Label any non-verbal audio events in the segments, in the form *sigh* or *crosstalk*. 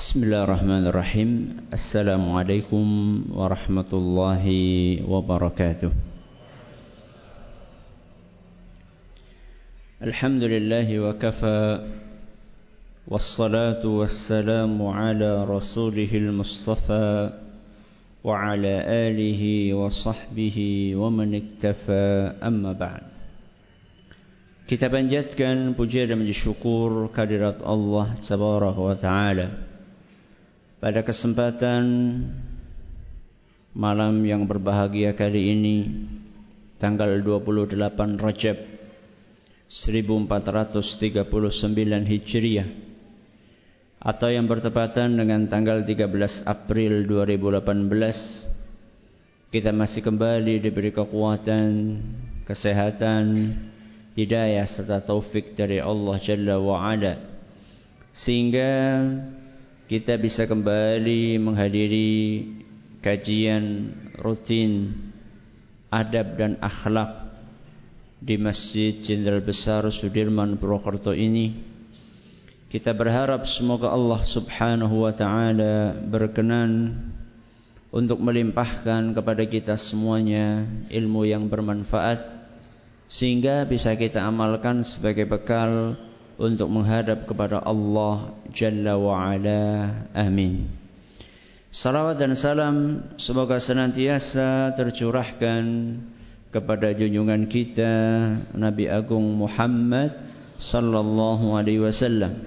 بسم الله الرحمن الرحيم السلام عليكم ورحمة الله وبركاته الحمد لله وكفى والصلاة والسلام على رسوله المصطفى وعلى آله وصحبه ومن اكتفى أما بعد Kita panjatkan puja dan syukur kehadirat Tabaraka wa Ta'ala. Pada kesempatan malam yang berbahagia kali ini Tanggal 28 Rajab 1439 Hijriah Atau yang bertepatan dengan tanggal 13 April 2018 Kita masih kembali diberi kekuatan, kesehatan, hidayah serta taufik dari Allah Jalla wa Ala sehingga kita bisa kembali menghadiri kajian rutin adab dan akhlak di Masjid Jenderal Besar Sudirman Purwokerto ini. Kita berharap semoga Allah Subhanahu wa taala berkenan untuk melimpahkan kepada kita semuanya ilmu yang bermanfaat sehingga bisa kita amalkan sebagai bekal untuk menghadap kepada Allah Jalla wa Ala. Amin. Salawat dan salam semoga senantiasa tercurahkan kepada junjungan kita Nabi Agung Muhammad sallallahu alaihi wasallam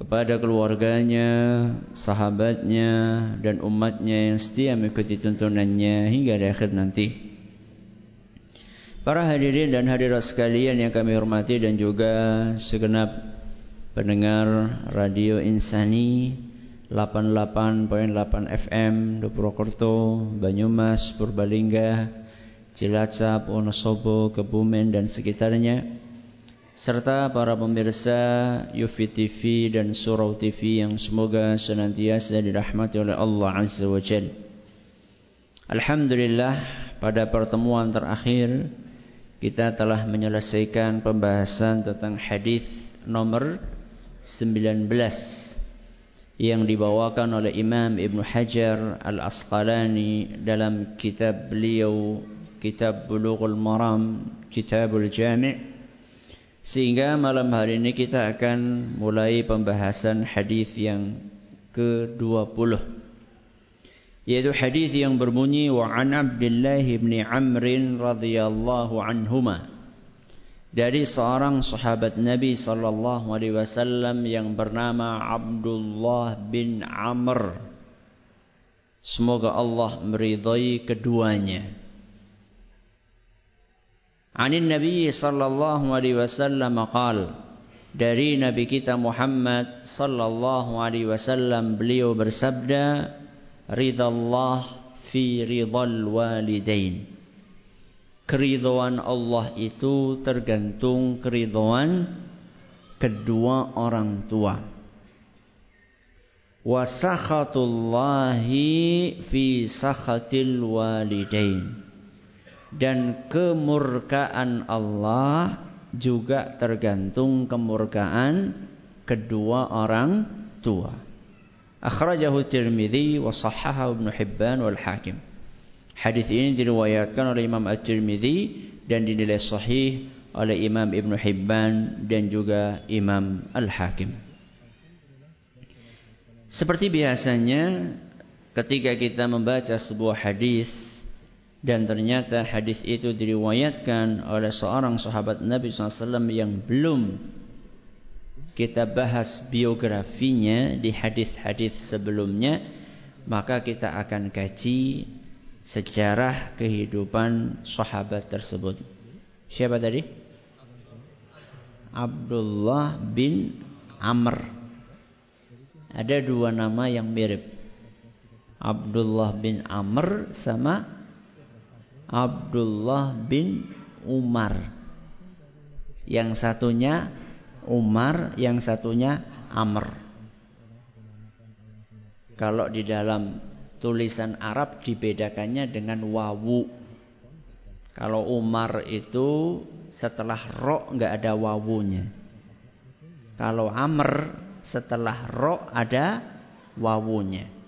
kepada keluarganya, sahabatnya dan umatnya yang setia mengikuti tuntunannya hingga di akhir nanti. Para hadirin dan hadirat sekalian yang kami hormati dan juga segenap pendengar Radio Insani 88.8 FM Purwokerto, Banyumas, Purbalingga, Cilacap, Wonosobo, Kebumen dan sekitarnya serta para pemirsa Yufi TV dan Surau TV yang semoga senantiasa dirahmati oleh Allah Azza wa Jalla. Alhamdulillah pada pertemuan terakhir kita telah menyelesaikan pembahasan tentang hadis nomor 19 yang dibawakan oleh Imam Ibn Hajar Al-Asqalani dalam kitab beliau Kitab Bulughul Maram Kitabul Jami' sehingga malam hari ini kita akan mulai pembahasan hadis yang ke-20 yaitu hadis yang berbunyi wa an Abdullah bin Amr radhiyallahu anhuma. Dari seorang sahabat Nabi sallallahu alaihi wasallam yang bernama Abdullah bin Amr. Semoga Allah meridai keduanya. Anin Nabi sallallahu alaihi wasallam qala dari Nabi kita Muhammad sallallahu alaihi wasallam beliau bersabda ridha Allah fi ridhal walidain. Keridhaan Allah itu tergantung keridhaan kedua orang tua. Wa sakhatullahi fi sakhatil walidain. Dan kemurkaan Allah juga tergantung kemurkaan kedua orang tua. Akhrajahu Tirmidzi wa sahahahu Ibnu Hibban wal Hakim. Hadis ini diriwayatkan oleh Imam At-Tirmidzi dan dinilai sahih oleh Imam Ibnu Hibban dan juga Imam Al-Hakim. Seperti biasanya ketika kita membaca sebuah hadis dan ternyata hadis itu diriwayatkan oleh seorang sahabat Nabi SAW yang belum kita bahas biografinya di hadis-hadis sebelumnya, maka kita akan kaji sejarah kehidupan sahabat tersebut. Siapa tadi? Abdullah bin Amr. Ada dua nama yang mirip. Abdullah bin Amr sama Abdullah bin Umar. Yang satunya Umar, yang satunya Amr. Kalau di dalam tulisan Arab dibedakannya dengan wawu. Kalau Umar itu setelah ro nggak ada wawunya. Kalau Amr setelah ro ada wawunya.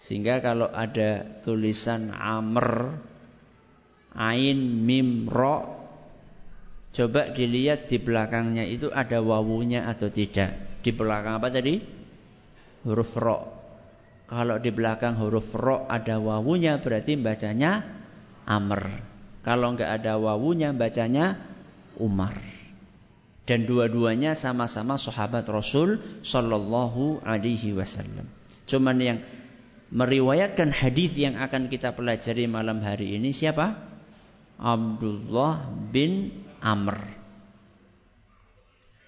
Sehingga kalau ada tulisan amr ain mim ro coba dilihat di belakangnya itu ada wawunya atau tidak. Di belakang apa tadi? Huruf ro. Kalau di belakang huruf ro ada wawunya berarti bacanya amr. Kalau enggak ada wawunya bacanya umar. Dan dua-duanya sama-sama sahabat Rasul Sallallahu Alaihi Wasallam. Cuman yang meriwayatkan hadis yang akan kita pelajari malam hari ini siapa? Abdullah bin Amr.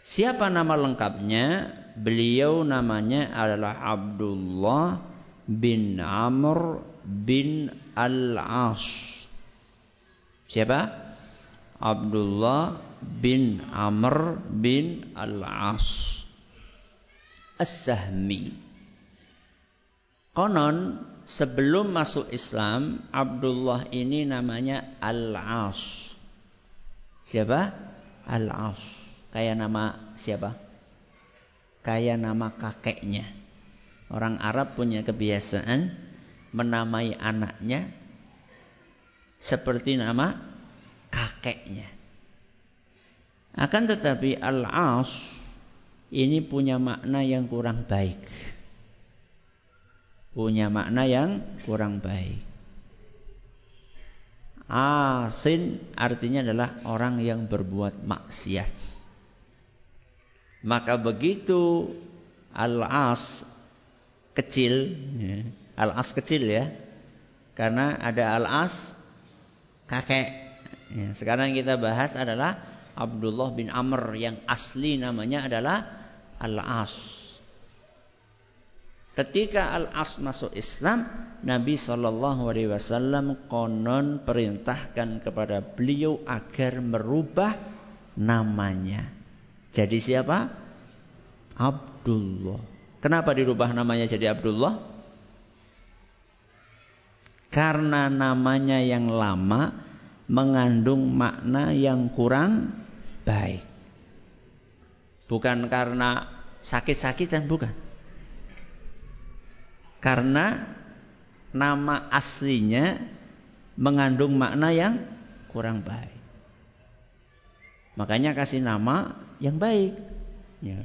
Siapa nama lengkapnya? Beliau namanya adalah Abdullah bin Amr bin Al-As. Siapa? Abdullah bin Amr bin Al-As As-Sahmi. Konon sebelum masuk Islam Abdullah ini namanya Al-As. Siapa? Al-As. Kayak nama siapa? Kayak nama kakeknya. Orang Arab punya kebiasaan menamai anaknya seperti nama kakeknya. Akan tetapi al-as ini punya makna yang kurang baik. Punya makna yang kurang baik. Asin artinya adalah orang yang berbuat maksiat. Maka begitu al-as kecil, ya, al-as kecil ya. Karena ada al-as kakek. Ya, sekarang kita bahas adalah Abdullah bin Amr yang asli namanya adalah Al-As. Ketika Al-As masuk Islam, Nabi Shallallahu Alaihi Wasallam konon perintahkan kepada beliau agar merubah namanya. Jadi siapa? Abdullah. Kenapa dirubah namanya jadi Abdullah? Karena namanya yang lama mengandung makna yang kurang baik. Bukan karena sakit-sakitan, bukan. Karena nama aslinya mengandung makna yang kurang baik. Makanya kasih nama yang baik. Ya.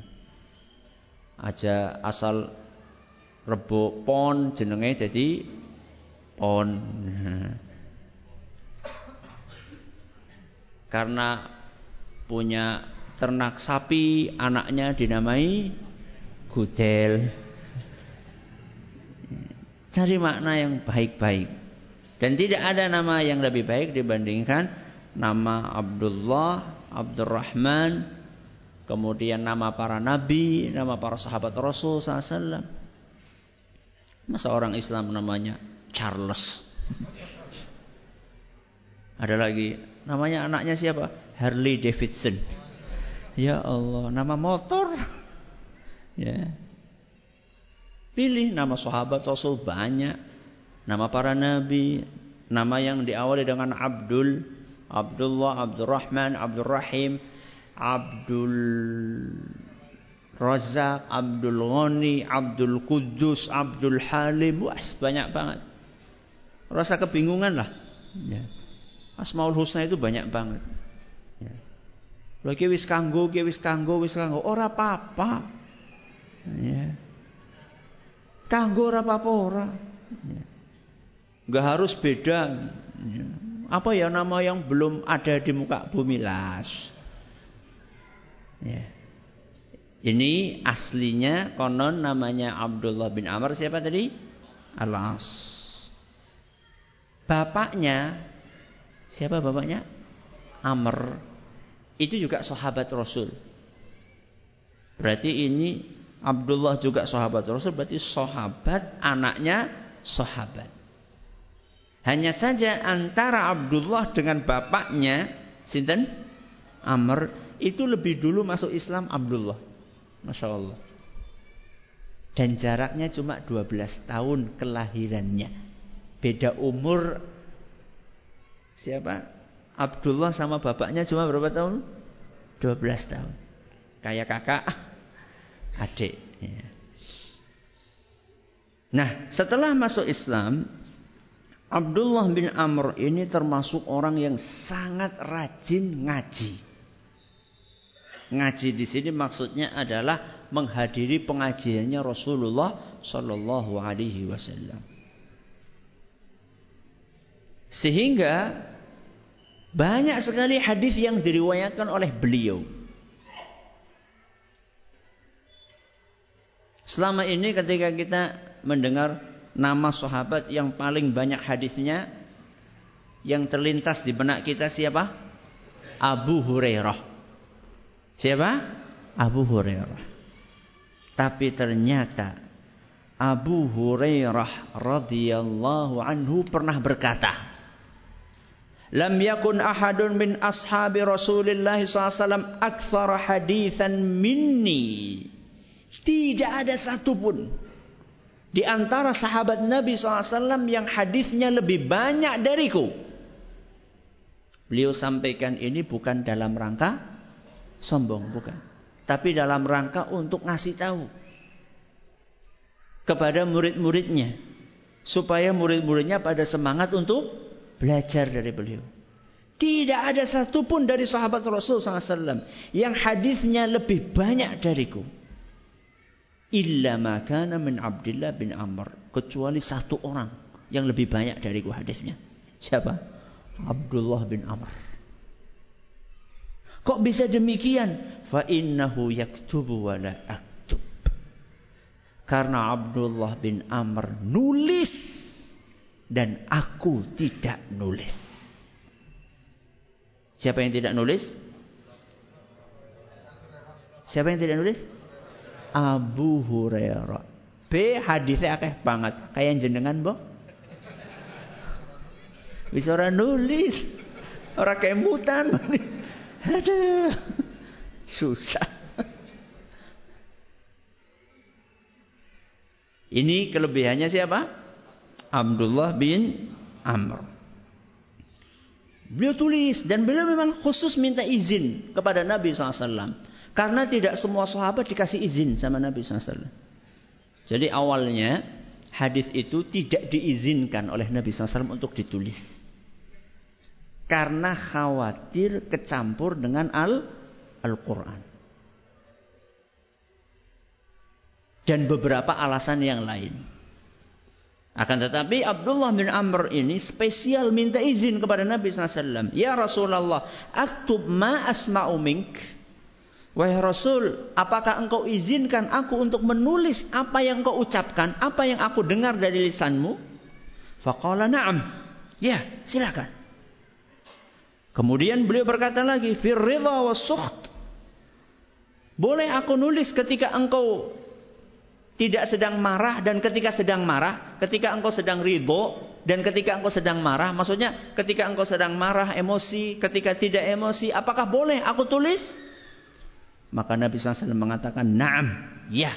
Aja asal rebo pon jenenge jadi pon. *laughs* Karena punya ternak sapi, anaknya dinamai gudel. Cari makna yang baik-baik. Dan tidak ada nama yang lebih baik dibandingkan nama Abdullah, Abdurrahman, kemudian nama para nabi, nama para sahabat Rasul SAW. Masa orang Islam namanya Charles? *laughs* Ada lagi namanya anaknya siapa? Harley Davidson. Ya Allah, nama motor. *laughs* Ya. Pilih nama sahabat Rasul banyak. Nama para nabi, nama yang diawali dengan Abdul, Abdullah, Abdurrahman, Abdurrahim, Abdul Razak, Abdul Ghani, Abdul Kudus, Abdul Halim, wah banyak banget. Rasa kebingungan lah. Ya. Asmaul Husna itu banyak banget. Ya. Lagi kanggo, kanggo, kanggo, ora apa-apa. Ya. Kanggo ora apa-apa ora. Ya. Gak harus beda. Ya. Apa ya nama yang belum ada di muka bumi las. Ya. Ini aslinya konon namanya Abdullah bin Amr siapa tadi? Alas. Bapaknya siapa bapaknya? Amr itu juga sahabat Rasul. Berarti ini Abdullah juga sahabat Rasul, berarti sahabat anaknya sahabat. Hanya saja antara Abdullah dengan bapaknya sinten Amr itu lebih dulu masuk Islam Abdullah. Masya Allah. Dan jaraknya cuma 12 tahun kelahirannya. Beda umur siapa? Abdullah sama bapaknya cuma berapa tahun? 12 tahun. Kayak kakak. Adik. Ya. Nah, setelah masuk Islam, Abdullah bin Amr ini termasuk orang yang sangat rajin ngaji. Ngaji di sini maksudnya adalah menghadiri pengajiannya Rasulullah Shallallahu Alaihi Wasallam. Sehingga banyak sekali hadis yang diriwayatkan oleh beliau. Selama ini ketika kita mendengar nama sahabat yang paling banyak hadisnya yang terlintas di benak kita siapa? Abu Hurairah. Siapa? Abu Hurairah. Tapi ternyata Abu Hurairah radhiyallahu anhu pernah berkata, Lam yakun ahadun min ashabi Rasulullah SAW akthar hadithan minni. Tidak ada satupun di antara sahabat Nabi SAW yang hadisnya lebih banyak dariku. Beliau sampaikan ini bukan dalam rangka sombong, bukan. Tapi dalam rangka untuk ngasih tahu kepada murid-muridnya. Supaya murid-muridnya pada semangat untuk Belajar dari beliau. Tidak ada satupun dari sahabat Rasul SAW yang hadisnya lebih banyak dariku. Illa makana min Abdullah bin Amr. Kecuali satu orang yang lebih banyak dariku hadisnya. Siapa? Abdullah bin Amr. Kok bisa demikian? Fa innahu yaktubu wa la aktub. Karena Abdullah bin Amr nulis dan aku tidak nulis. Siapa yang tidak nulis? Siapa yang tidak nulis? Abu Hurairah. B hadisnya akeh banget. Kayak jenengan, Boh. Bisa orang nulis. Orang kemutan. Ada. Susah. Ini kelebihannya siapa? Abdullah bin Amr. Beliau tulis dan beliau memang khusus minta izin kepada Nabi SAW. Karena tidak semua sahabat dikasih izin sama Nabi SAW. Jadi awalnya hadis itu tidak diizinkan oleh Nabi SAW untuk ditulis. Karena khawatir kecampur dengan Al-Quran. Dan beberapa alasan yang lain. Akan tetapi Abdullah bin Amr ini spesial minta izin kepada Nabi SAW. Ya Rasulullah, aktub ma asma'u mink. Wahai Rasul, apakah engkau izinkan aku untuk menulis apa yang engkau ucapkan, apa yang aku dengar dari lisanmu? Faqala na'am. Ya, silakan. Kemudian beliau berkata lagi, fir ridha wa sukht. Boleh aku nulis ketika engkau tidak sedang marah dan ketika sedang marah, ketika engkau sedang ridho dan ketika engkau sedang marah, maksudnya ketika engkau sedang marah, emosi, ketika tidak emosi, apakah boleh aku tulis? Maka Nabi SAW mengatakan, "Na'am, ya."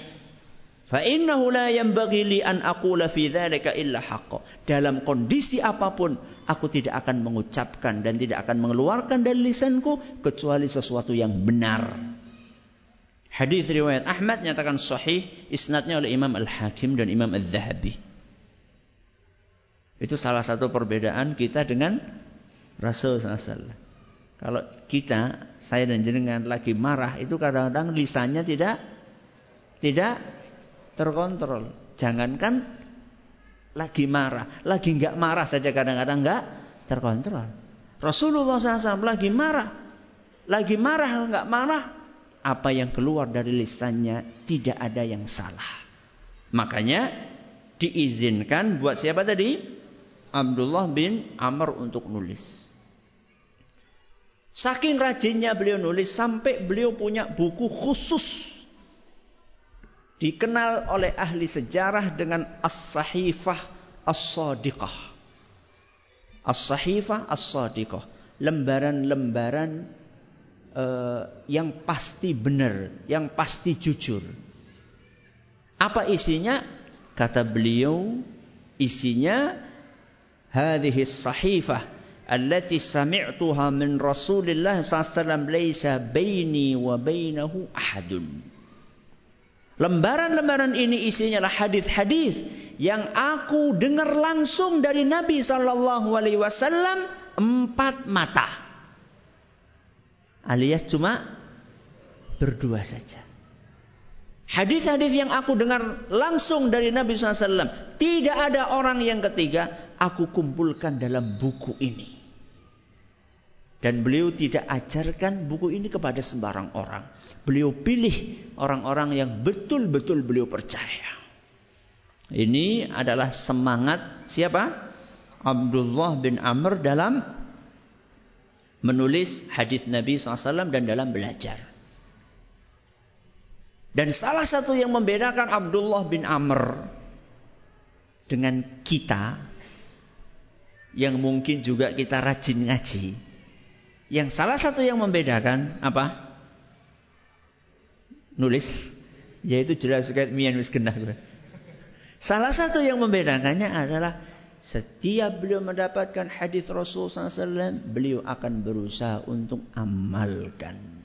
Fa innahu la yanbaghi li an aqula fi dzalika illa haqqo. Dalam kondisi apa pun aku tidak akan mengucapkan dan tidak akan mengeluarkan dari lisanku kecuali sesuatu yang benar. Hadis riwayat Ahmad nyatakan sahih isnadnya oleh Imam Al-Hakim dan Imam Al-Zahabi. Itu salah satu perbedaan kita dengan Rasul SAW. Kalau kita, saya dan jenengan lagi marah itu kadang-kadang lisannya tidak tidak terkontrol. Jangankan lagi marah, lagi nggak marah saja kadang-kadang nggak terkontrol. Rasulullah SAW lagi marah, lagi marah nggak marah, apa yang keluar dari lisannya tidak ada yang salah. Makanya diizinkan buat siapa tadi? Abdullah bin Amr untuk nulis. Saking rajinnya beliau nulis sampai beliau punya buku khusus dikenal oleh ahli sejarah dengan As-Sahifah As-Sadiqah. As-Sahifah As-Sadiqah, lembaran-lembaran uh, yang pasti benar, yang pasti jujur. Apa isinya? Kata beliau, isinya hadhihi sahifah allati sami'tuha min Rasulillah wasallam laisa baini wa bainahu ahadun. Lembaran-lembaran ini isinya adalah hadis-hadis yang aku dengar langsung dari Nabi Shallallahu Alaihi Wasallam empat mata, alias cuma berdua saja. Hadis-hadis yang aku dengar langsung dari Nabi SAW. Tidak ada orang yang ketiga. Aku kumpulkan dalam buku ini. Dan beliau tidak ajarkan buku ini kepada sembarang orang. Beliau pilih orang-orang yang betul-betul beliau percaya. Ini adalah semangat siapa? Abdullah bin Amr dalam menulis hadis Nabi SAW dan dalam belajar. Dan salah satu yang membedakan Abdullah bin Amr dengan kita yang mungkin juga kita rajin ngaji. Yang salah satu yang membedakan apa? nulis yaitu jelas sekali mian wis Salah satu yang membedakannya adalah setiap beliau mendapatkan hadis Rasul SAW, beliau akan berusaha untuk amalkan.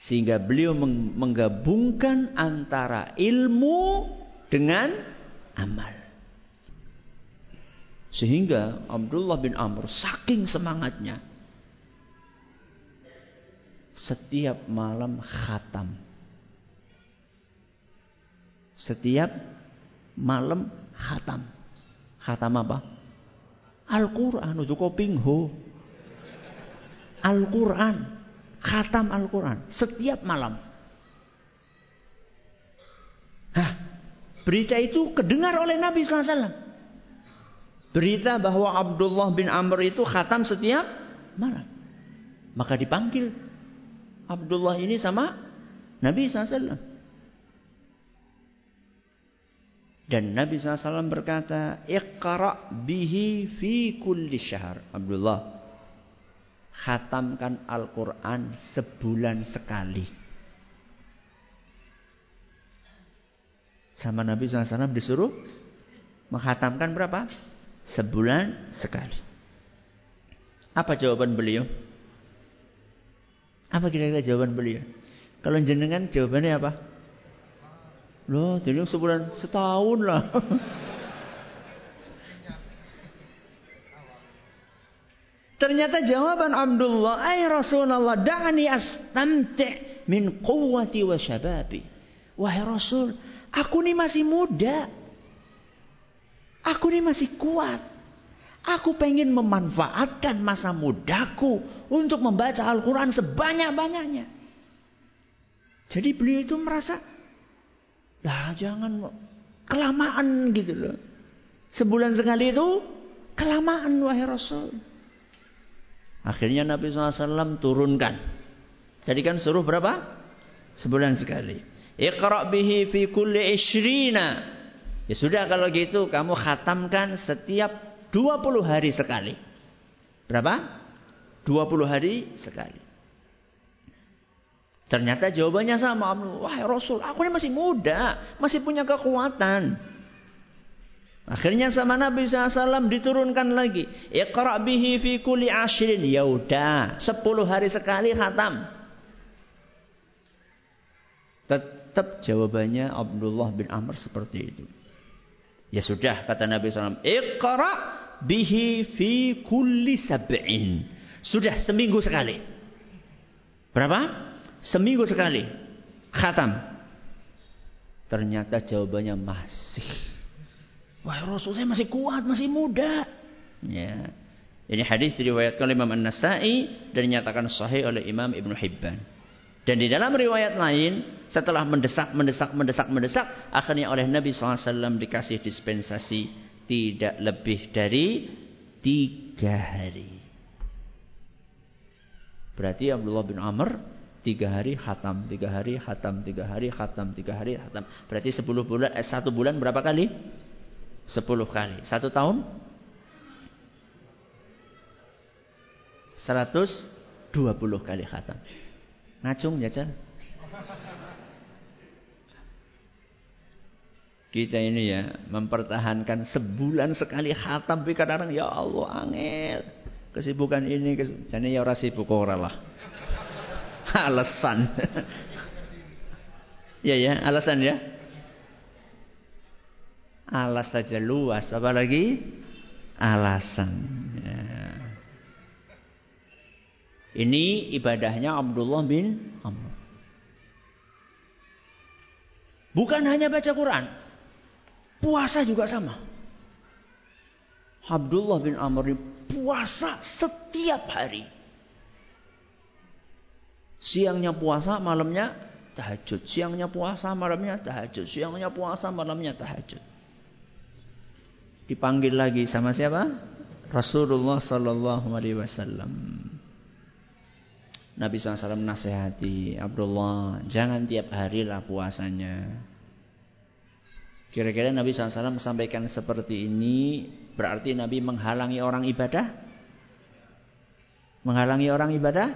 Sehingga beliau menggabungkan antara ilmu dengan amal. Sehingga Abdullah bin Amr saking semangatnya setiap malam khatam. Setiap malam khatam. Khatam apa? Al-Quran. Itu kopingho. Al-Quran. Khatam Al-Quran. Setiap malam. Hah, berita itu kedengar oleh Nabi SAW. Berita bahwa Abdullah bin Amr itu khatam setiap malam. Maka dipanggil Abdullah ini sama Nabi SAW. Dan Nabi SAW berkata, Iqra bihi fi kulli syahr. Abdullah, khatamkan Al-Quran sebulan sekali. Sama Nabi SAW disuruh menghatamkan berapa? Sebulan sekali. Apa jawaban beliau? Apa kira-kira jawaban beliau? Kalau jenengan jawabannya apa? Loh, jadi sebulan setahun lah. *laughs* Ternyata jawaban Abdullah, "Ai Rasulullah, da'ani astamti' min quwwati wa syababi." Wahai Rasul, aku ini masih muda. Aku ini masih kuat. Aku pengen memanfaatkan masa mudaku untuk membaca Al-Quran sebanyak-banyaknya. Jadi beliau itu merasa, lah jangan kelamaan gitu loh. Sebulan sekali itu kelamaan wahai Rasul. Akhirnya Nabi SAW turunkan. Jadi kan suruh berapa? Sebulan sekali. Iqra' bihi fi kulli ishrina. Ya sudah kalau gitu kamu khatamkan setiap 20 hari sekali. Berapa? 20 hari sekali. Ternyata jawabannya sama. Wah Rasul, aku ini masih muda. Masih punya kekuatan. Akhirnya sama Nabi SAW diturunkan lagi. Iqra' bihi fi kulli ashrin. Yaudah, 10 hari sekali khatam. Tetap jawabannya Abdullah bin Amr seperti itu. Ya sudah kata Nabi SAW. Iqra' bihi fi kulli sab'in. Sudah seminggu sekali. Berapa? Seminggu sekali. Khatam. Ternyata jawabannya masih. Wah Rasul saya masih kuat, masih muda. Ya. Ini hadis diriwayatkan oleh Imam An-Nasai dan dinyatakan sahih oleh Imam Ibn Hibban. Dan di dalam riwayat lain, setelah mendesak, mendesak, mendesak, mendesak, akhirnya oleh Nabi SAW dikasih dispensasi tidak lebih dari tiga hari. Berarti Abdullah bin Amr tiga hari hatam, tiga hari hatam, tiga hari hatam, tiga hari hatam. Berarti sepuluh bulan, eh, satu bulan berapa kali? Sepuluh kali. Satu tahun? Seratus dua puluh kali hatam. Ngacung jajal. Kita ini ya mempertahankan sebulan sekali khatam tapi kadang-kadang ya Allah angel. Kesibukan ini jadi ya ora sibuk ora lah. *laughs* Alasan. *laughs* Ya ya, alasan ya. Alas saja luas, apalagi alasan. Ya. Ini ibadahnya Abdullah bin Amr. Bukan hanya baca Quran. Puasa juga sama. Abdullah bin Amr puasa setiap hari. Siangnya puasa, malamnya tahajud. Siangnya puasa, malamnya tahajud. Siangnya puasa, malamnya tahajud. Dipanggil lagi sama siapa? Rasulullah Sallallahu Alaihi Wasallam. Nabi SAW nasihati Abdullah, jangan tiap hari lah puasanya. Kira-kira Nabi SAW sampaikan seperti ini, berarti Nabi menghalangi orang ibadah? Menghalangi orang ibadah?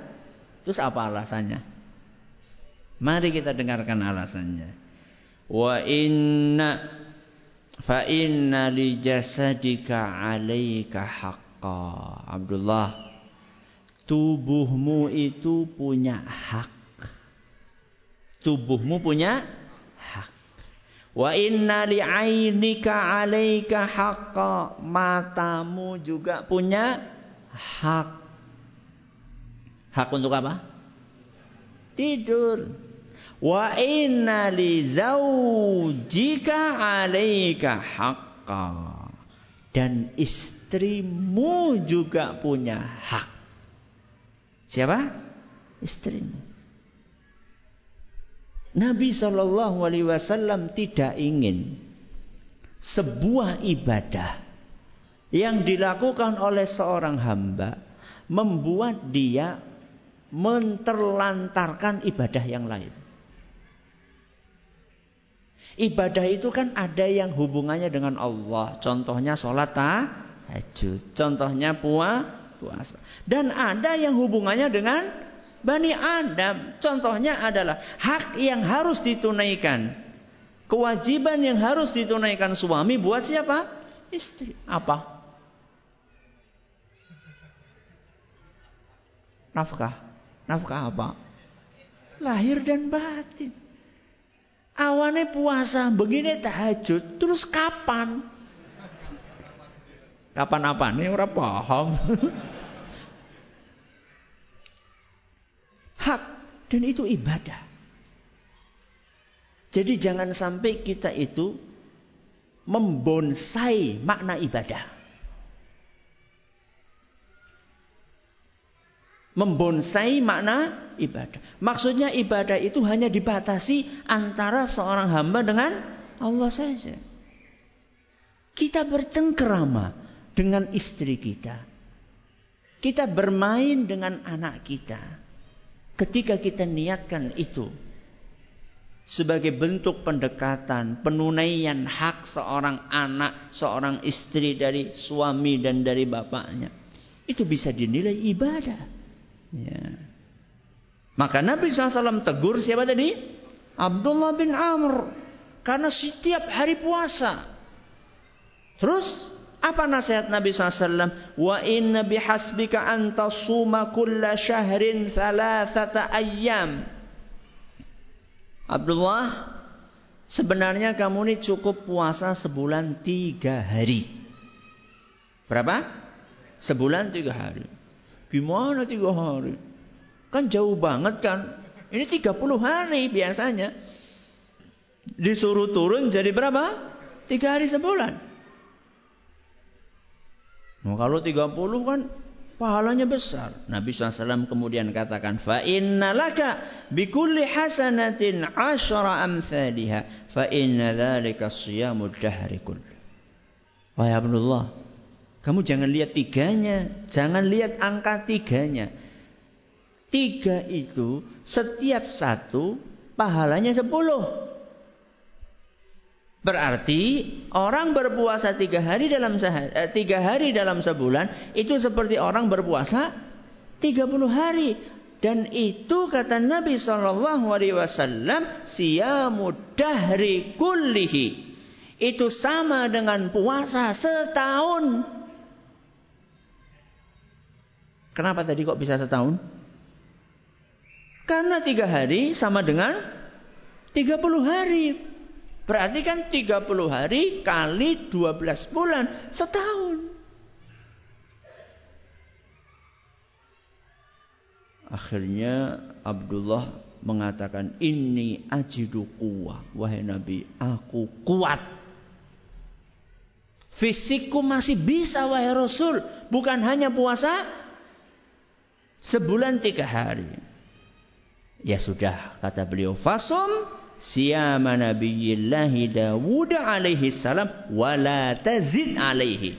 Terus apa alasannya? Mari kita dengarkan alasannya. Wa inna fa inna li jasadika 'alaika haqqa. Abdullah, tubuhmu itu punya hak. Tubuhmu punya hak. Wa inna li'ainika 'alaika haqqa. Matamu juga punya hak. Hak untuk apa? Tidur. Wa inna li zaujika 'alaika haqqa. Dan istrimu juga punya hak. Siapa? Istrimu. Nabi Shallallahu Alaihi Wasallam tidak ingin sebuah ibadah yang dilakukan oleh seorang hamba membuat dia menterlantarkan ibadah yang lain. Ibadah itu kan ada yang hubungannya dengan Allah. Contohnya sholat tahajud. Contohnya puasa puasa. Dan ada yang hubungannya dengan Bani Adam. Contohnya adalah hak yang harus ditunaikan. Kewajiban yang harus ditunaikan suami buat siapa? Istri. Apa? Nafkah. Nafkah apa? Lahir dan batin. Awannya puasa, begini tahajud, terus kapan? Kapan apa? Ini orang paham. *laughs* Hak dan itu ibadah. Jadi jangan sampai kita itu membonsai makna ibadah. Membonsai makna ibadah. Maksudnya ibadah itu hanya dibatasi antara seorang hamba dengan Allah saja. Kita bercengkerama dengan istri kita. Kita bermain dengan anak kita. Ketika kita niatkan itu sebagai bentuk pendekatan, penunaian hak seorang anak, seorang istri dari suami dan dari bapaknya, itu bisa dinilai ibadah. Ya. Maka Nabi SAW tegur siapa tadi? Abdullah bin Amr. Karena setiap hari puasa. Terus apa nasihat Nabi SAW? Wa inna bihasbika anta suma kulla syahrin thalathata ayyam. Abdullah, sebenarnya kamu ini cukup puasa sebulan tiga hari. Berapa? Sebulan tiga hari. Gimana tiga hari? Kan jauh banget kan? Ini tiga puluh hari biasanya. Disuruh turun jadi berapa? Tiga hari sebulan. Nah, kalau 30 kan pahalanya besar. Nabi SAW kemudian katakan, fa inna laka bikulli hasanatin asyara amthaliha fa inna dzalika siyamud dahri. Wahai Abdullah, kamu jangan lihat tiganya, jangan lihat angka tiganya. Tiga itu setiap satu pahalanya sepuluh. Berarti orang berpuasa tiga hari dalam sehari, eh, tiga hari dalam sebulan itu seperti orang berpuasa tiga puluh hari. Dan itu kata Nabi Shallallahu Alaihi Wasallam siamu dahri kullihi. Itu sama dengan puasa setahun. Kenapa tadi kok bisa setahun? Karena tiga hari sama dengan 30 hari. Berarti kan 30 hari kali 12 bulan. Setahun. Akhirnya Abdullah mengatakan ini ajidu kuwa. Wahai Nabi aku kuat. Fisikku masih bisa wahai Rasul. Bukan hanya puasa sebulan tiga hari. Ya sudah kata beliau fasum siyama nabiyillahi Dawud alaihi salam wala tazid alaihi.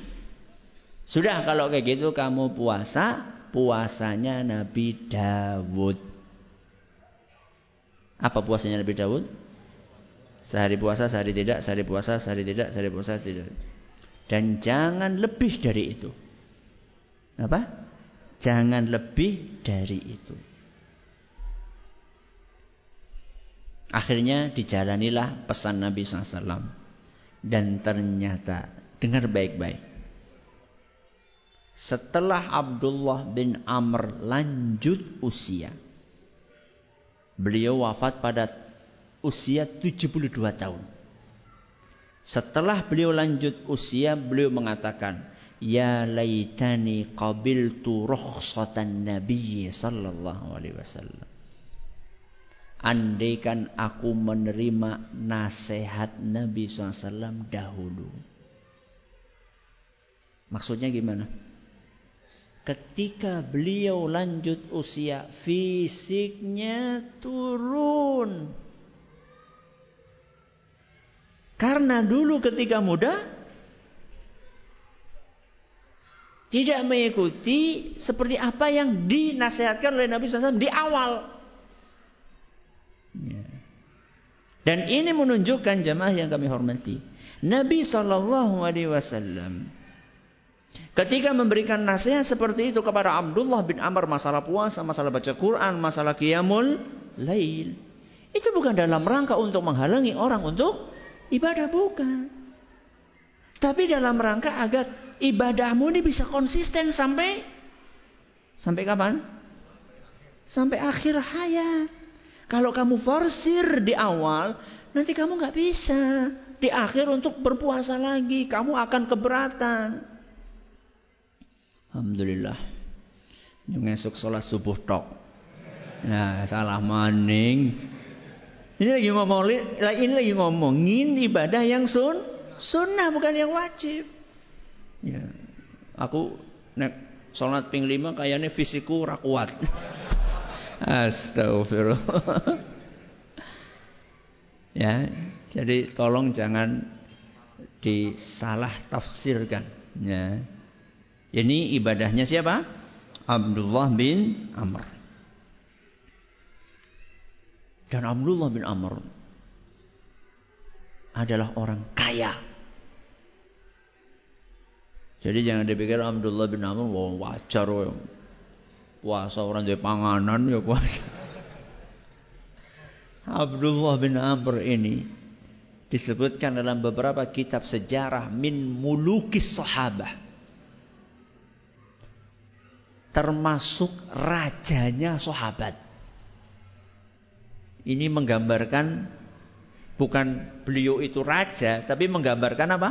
Sudah kalau kayak gitu kamu puasa puasanya Nabi Dawud. Apa puasanya Nabi Dawud? Sehari puasa, sehari tidak, sehari puasa, sehari tidak, sehari puasa, tidak. Dan jangan lebih dari itu. Apa? Jangan lebih dari itu. Akhirnya dijalanilah pesan Nabi SAW. Dan ternyata, dengar baik-baik. Setelah Abdullah bin Amr lanjut usia. Beliau wafat pada usia 72 tahun. Setelah beliau lanjut usia, beliau mengatakan, Ya laitani qabiltu rukhsatan Nabi sallallahu alaihi wasallam. Andaikan aku menerima nasihat Nabi SAW dahulu. Maksudnya gimana? Ketika beliau lanjut usia, fisiknya turun. Karena dulu ketika muda tidak mengikuti seperti apa yang dinasihatkan oleh Nabi SAW di awal. Ya. Dan ini menunjukkan jamaah yang kami hormati. Nabi Shallallahu Alaihi Wasallam Ketika memberikan nasihat seperti itu kepada Abdullah bin Amr masalah puasa, masalah baca Quran, masalah qiyamul lail. Itu bukan dalam rangka untuk menghalangi orang untuk ibadah bukan. Tapi dalam rangka agar ibadahmu ini bisa konsisten sampai sampai kapan? Sampai akhir hayat. Kalau kamu forsir di awal, nanti kamu nggak bisa di akhir untuk berpuasa lagi. Kamu akan keberatan. Alhamdulillah. Yang esok sholat subuh tok. Nah, salah maning. Ini lagi ngomong, ini lagi ngomongin ibadah yang sun, sunnah bukan yang wajib. Ya, aku nek sholat ping lima kayaknya fisikku rakuat. Astagfirullah. *laughs* ya, jadi tolong jangan disalah tafsirkan. Ya. Ini ibadahnya siapa? Abdullah bin Amr. Dan Abdullah bin Amr adalah orang kaya. Jadi jangan dipikir Abdullah bin Amr wajar. Puasa orang dari panganan ya puasa. Abdullah bin Amr ini disebutkan dalam beberapa kitab sejarah min mulukis sahabah termasuk rajanya sahabat. Ini menggambarkan bukan beliau itu raja, tapi menggambarkan apa?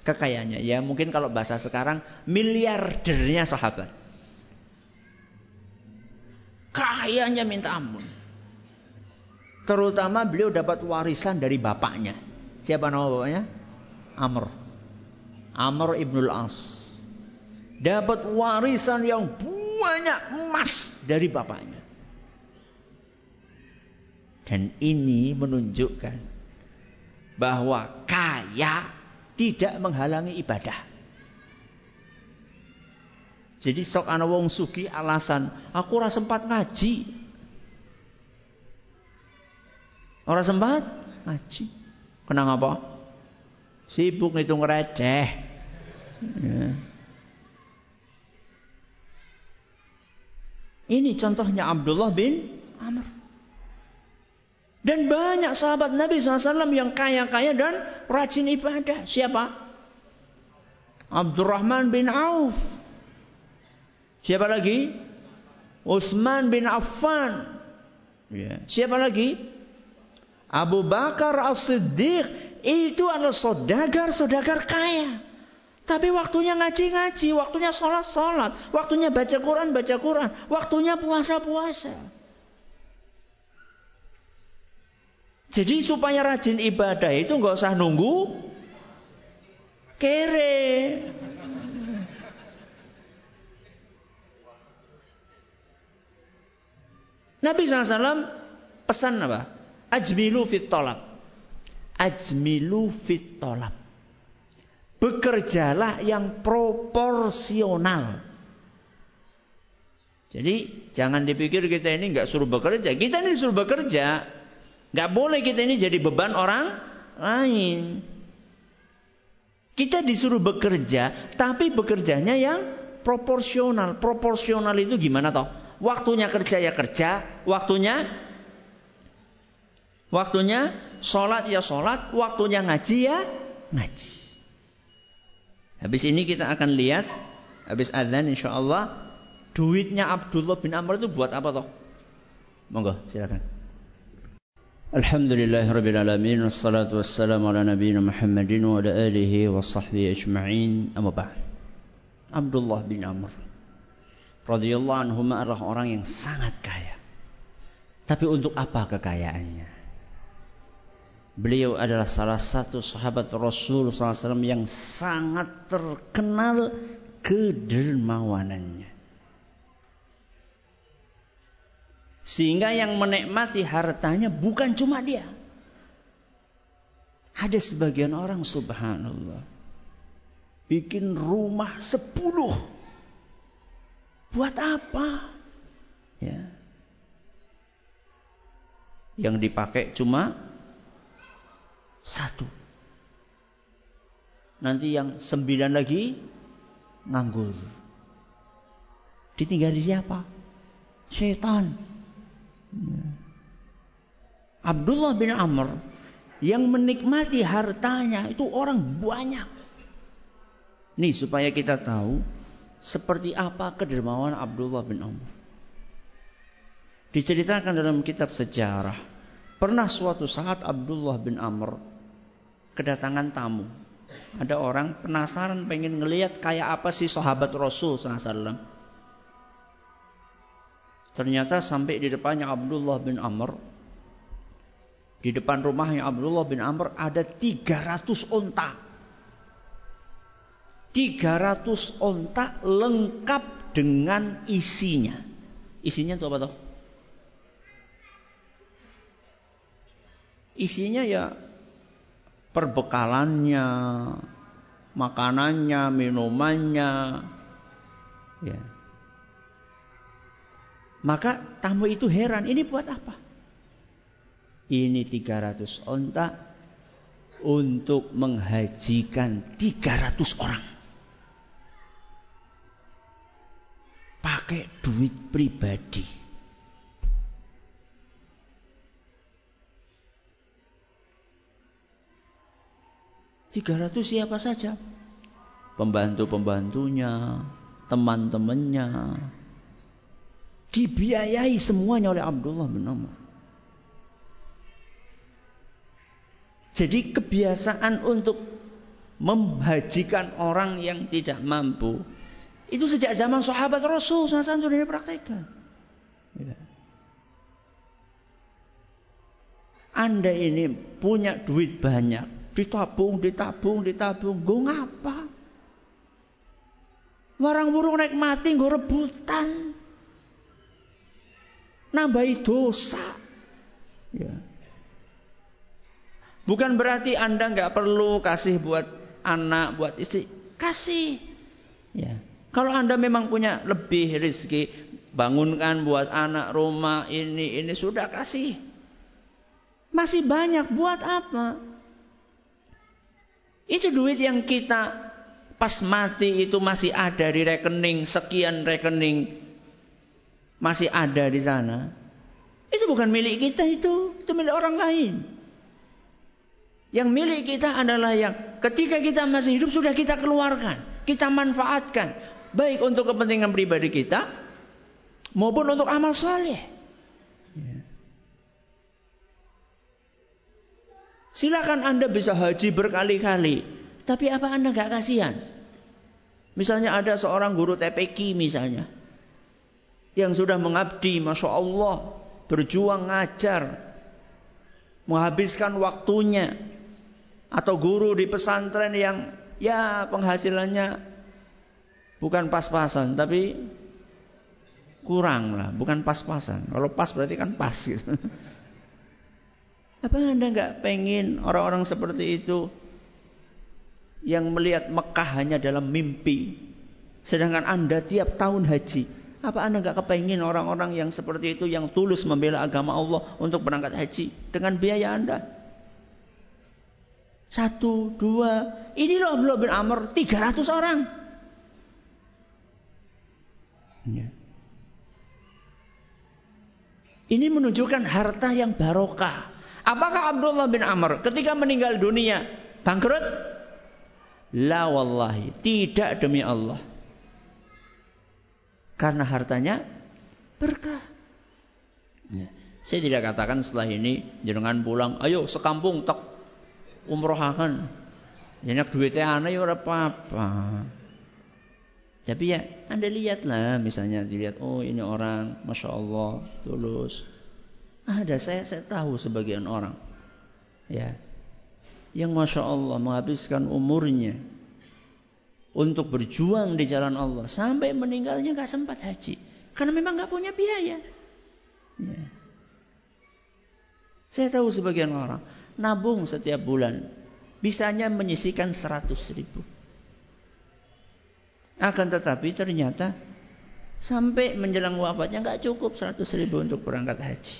Kekayaannya. Ya mungkin kalau bahasa sekarang miliardernya sahabat. Kayanya minta ampun. Terutama beliau dapat warisan dari bapaknya. Siapa nama bapaknya? Amr. Amr ibnul As dapat warisan yang banyak emas dari bapaknya. Dan ini menunjukkan bahwa kaya tidak menghalangi ibadah. Jadi sok ana wong sugi alasan aku ora sempat ngaji. Ora sempat ngaji. Kenapa? Sibuk ngitung receh. Ya. Ini contohnya Abdullah bin Amr. Dan banyak sahabat Nabi SAW yang kaya-kaya dan rajin ibadah. Siapa? Abdurrahman bin Auf. Siapa lagi? Utsman bin Affan. Ya. Siapa lagi? Abu Bakar As-Siddiq itu adalah sodagar-sodagar kaya. Tapi waktunya ngaji-ngaji, waktunya sholat-sholat, waktunya baca Quran, baca Quran, waktunya puasa-puasa. Jadi supaya rajin ibadah itu nggak usah nunggu kere. Nabi SAW pesan apa? Ajmilu fit tolab. Ajmilu fit tolab. Bekerjalah yang proporsional. Jadi jangan dipikir kita ini nggak suruh bekerja. Kita ini suruh bekerja. Nggak boleh kita ini jadi beban orang lain. Kita disuruh bekerja, tapi bekerjanya yang proporsional. Proporsional itu gimana toh? Waktunya kerja ya kerja, waktunya waktunya sholat ya sholat, waktunya ngaji ya ngaji. Habis ini kita akan lihat, habis adzan insya Allah, duitnya Abdullah bin Amr itu buat apa toh? Monggo, silakan. Alhamdulillah Rabbil Alamin Wassalatu wassalamu ala nabiyina Muhammadin Wa ala alihi wa sahbihi ajma'in Amma ba'd Abdullah bin Amr radhiyallahu anhu adalah orang yang sangat kaya Tapi untuk apa kekayaannya? Beliau adalah salah satu sahabat Rasul SAW yang sangat terkenal kedermawanannya Sehingga yang menikmati hartanya bukan cuma dia. Ada sebagian orang subhanallah. Bikin rumah sepuluh. Buat apa? Ya. Yang dipakai cuma satu. Nanti yang sembilan lagi nganggur. Ditinggali siapa? Setan. Abdullah bin Amr yang menikmati hartanya itu orang banyak. Nih supaya kita tahu seperti apa kedermawan Abdullah bin Amr. Diceritakan dalam kitab sejarah. Pernah suatu saat Abdullah bin Amr kedatangan tamu. Ada orang penasaran pengen ngelihat kayak apa sih sahabat Rasul SAW. Ternyata sampai di depannya Abdullah bin Amr. Di depan rumahnya Abdullah bin Amr ada 300 onta. 300 onta lengkap dengan isinya. Isinya itu apa tuh? Isinya ya perbekalannya, makanannya, minumannya, ya. Maka tamu itu heran, ini buat apa? Ini 300 onta untuk menghajikan 300 orang. Pakai duit pribadi. Tiga ratus siapa saja? Pembantu-pembantunya, teman-temannya, Dibiayai semuanya oleh Abdullah bin Umar. Jadi kebiasaan untuk memhajikan orang yang tidak mampu itu sejak zaman sahabat Rasul SAW sudah dipraktekkan. Ya. Anda ini punya duit banyak, ditabung, ditabung, ditabung, gue ngapa? Warang burung naik mati, gue rebutan nambahi dosa. Ya. Bukan berarti Anda nggak perlu kasih buat anak, buat istri. Kasih. Ya. Kalau Anda memang punya lebih rezeki, bangunkan buat anak rumah ini, ini sudah kasih. Masih banyak buat apa? Itu duit yang kita pas mati itu masih ada di rekening, sekian rekening masih ada di sana, itu bukan milik kita itu, itu milik orang lain. Yang milik kita adalah yang ketika kita masih hidup sudah kita keluarkan, kita manfaatkan, baik untuk kepentingan pribadi kita maupun untuk amal soleh. Ya. Silakan Anda bisa haji berkali-kali. Tapi apa Anda nggak kasihan? Misalnya ada seorang guru TPQ misalnya. Yang sudah mengabdi, Masya Allah. Berjuang ngajar. Menghabiskan waktunya. Atau guru di pesantren yang ya penghasilannya bukan pas-pasan. Tapi kurang lah. Bukan pas-pasan. Kalau pas berarti kan pas gitu. Apa Anda nggak pengen orang-orang seperti itu yang melihat Mekah hanya dalam mimpi, sedangkan Anda tiap tahun haji? Apa Anda nggak kepengen orang-orang yang seperti itu yang tulus membela agama Allah untuk berangkat haji dengan biaya Anda? Satu, dua, ini loh Abdullah Amr, 300 orang. Ya. Ini menunjukkan harta yang barokah. Apakah Abdullah bin Amr ketika meninggal dunia bangkrut? La wallahi, tidak demi Allah. Karena hartanya berkah. Ya. Saya tidak katakan setelah ini jangan pulang, ayo sekampung tak umrohakan. Banyak duitnya aneh ya apa-apa. Tapi ya Anda lihatlah misalnya dilihat oh ini orang Masya Allah tulus ada saya saya tahu sebagian orang. Ya. Yang Masya Allah menghabiskan umurnya untuk berjuang di jalan Allah sampai meninggalnya nggak sempat haji karena memang nggak punya biaya. Ya. Saya tahu sebagian orang nabung setiap bulan bisanya menyisikan 100 ribu. Akan tetapi ternyata sampai menjelang wafatnya nggak cukup 100 ribu untuk berangkat haji.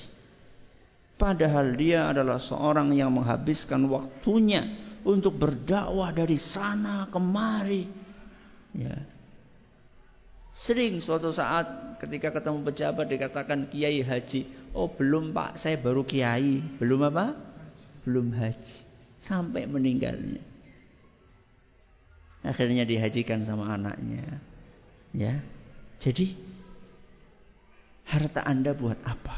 Padahal dia adalah seorang yang menghabiskan waktunya untuk berdakwah dari sana kemari. Ya. Sering suatu saat ketika ketemu pejabat dikatakan kiai haji. Oh belum pak, saya baru kiai. Belum apa? Belum haji. Sampai meninggalnya. Akhirnya dihajikan sama anaknya. Ya. Jadi harta Anda buat apa?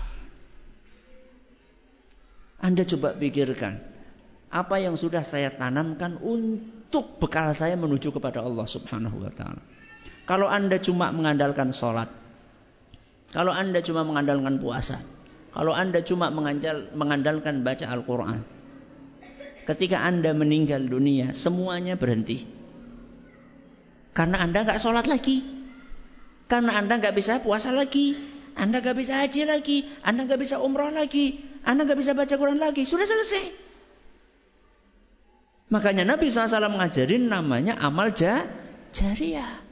Anda coba pikirkan. Apa yang sudah saya tanamkan untuk bekal saya menuju kepada Allah subhanahu wa ta'ala. Kalau Anda cuma mengandalkan sholat. Kalau Anda cuma mengandalkan puasa. Kalau Anda cuma mengandalkan baca Al-Quran. Ketika Anda meninggal dunia, semuanya berhenti. Karena Anda nggak sholat lagi. Karena Anda nggak bisa puasa lagi. Anda nggak bisa haji lagi. Anda nggak bisa umroh lagi. Anda nggak bisa baca Quran lagi. Sudah selesai. Makanya Nabi SAW mengajarin namanya amal jariah.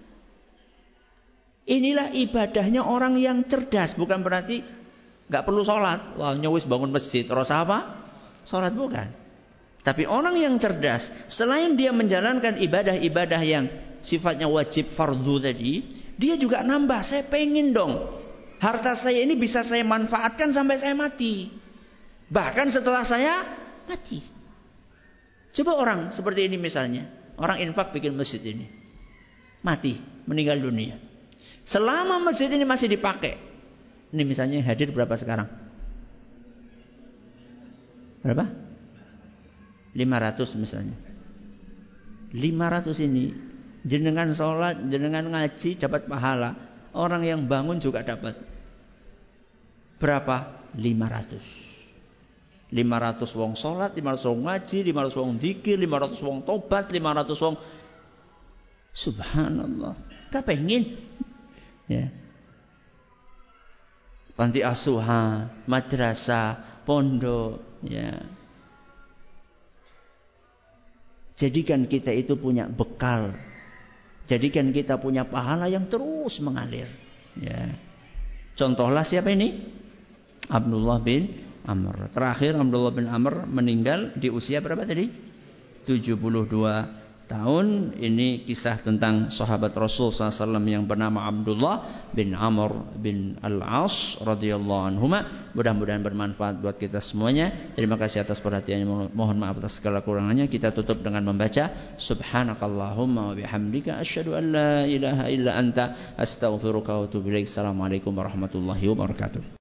Inilah ibadahnya orang yang cerdas. Bukan berarti nggak perlu sholat. Wah nyawis bangun masjid. Terus apa? Sholat bukan. Tapi orang yang cerdas. Selain dia menjalankan ibadah-ibadah yang sifatnya wajib fardu tadi. Dia juga nambah. Saya pengen dong. Harta saya ini bisa saya manfaatkan sampai saya mati. Bahkan setelah saya mati. Coba orang seperti ini misalnya. Orang infak bikin masjid ini. Mati. Meninggal dunia. Selama masjid ini masih dipakai. Ini misalnya hadir berapa sekarang? Berapa? 500 misalnya. 500 ini. Jenengan sholat, jenengan ngaji dapat pahala. Orang yang bangun juga dapat. Berapa? 500. 500 wong sholat, 500 wong ngaji, 500 wong dikir, 500 wong tobat, 500 wong Subhanallah. Gak pengen. Ya. Panti asuhan, madrasah, pondok, ya. Jadikan kita itu punya bekal. Jadikan kita punya pahala yang terus mengalir. Ya. Contohlah siapa ini? Abdullah bin Amr. Terakhir Abdullah bin Amr meninggal di usia berapa tadi? 72 tahun. Ini kisah tentang sahabat Rasul SAW yang bernama Abdullah bin Amr bin Al-As radhiyallahu anhu. Mudah-mudahan bermanfaat buat kita semuanya. Terima kasih atas perhatiannya. Mohon maaf atas segala kurangannya. Kita tutup dengan membaca Subhanakallahumma wa bihamdika asyhadu an la ilaha illa anta astaghfiruka wa atubu ilaik. Assalamualaikum warahmatullahi wabarakatuh.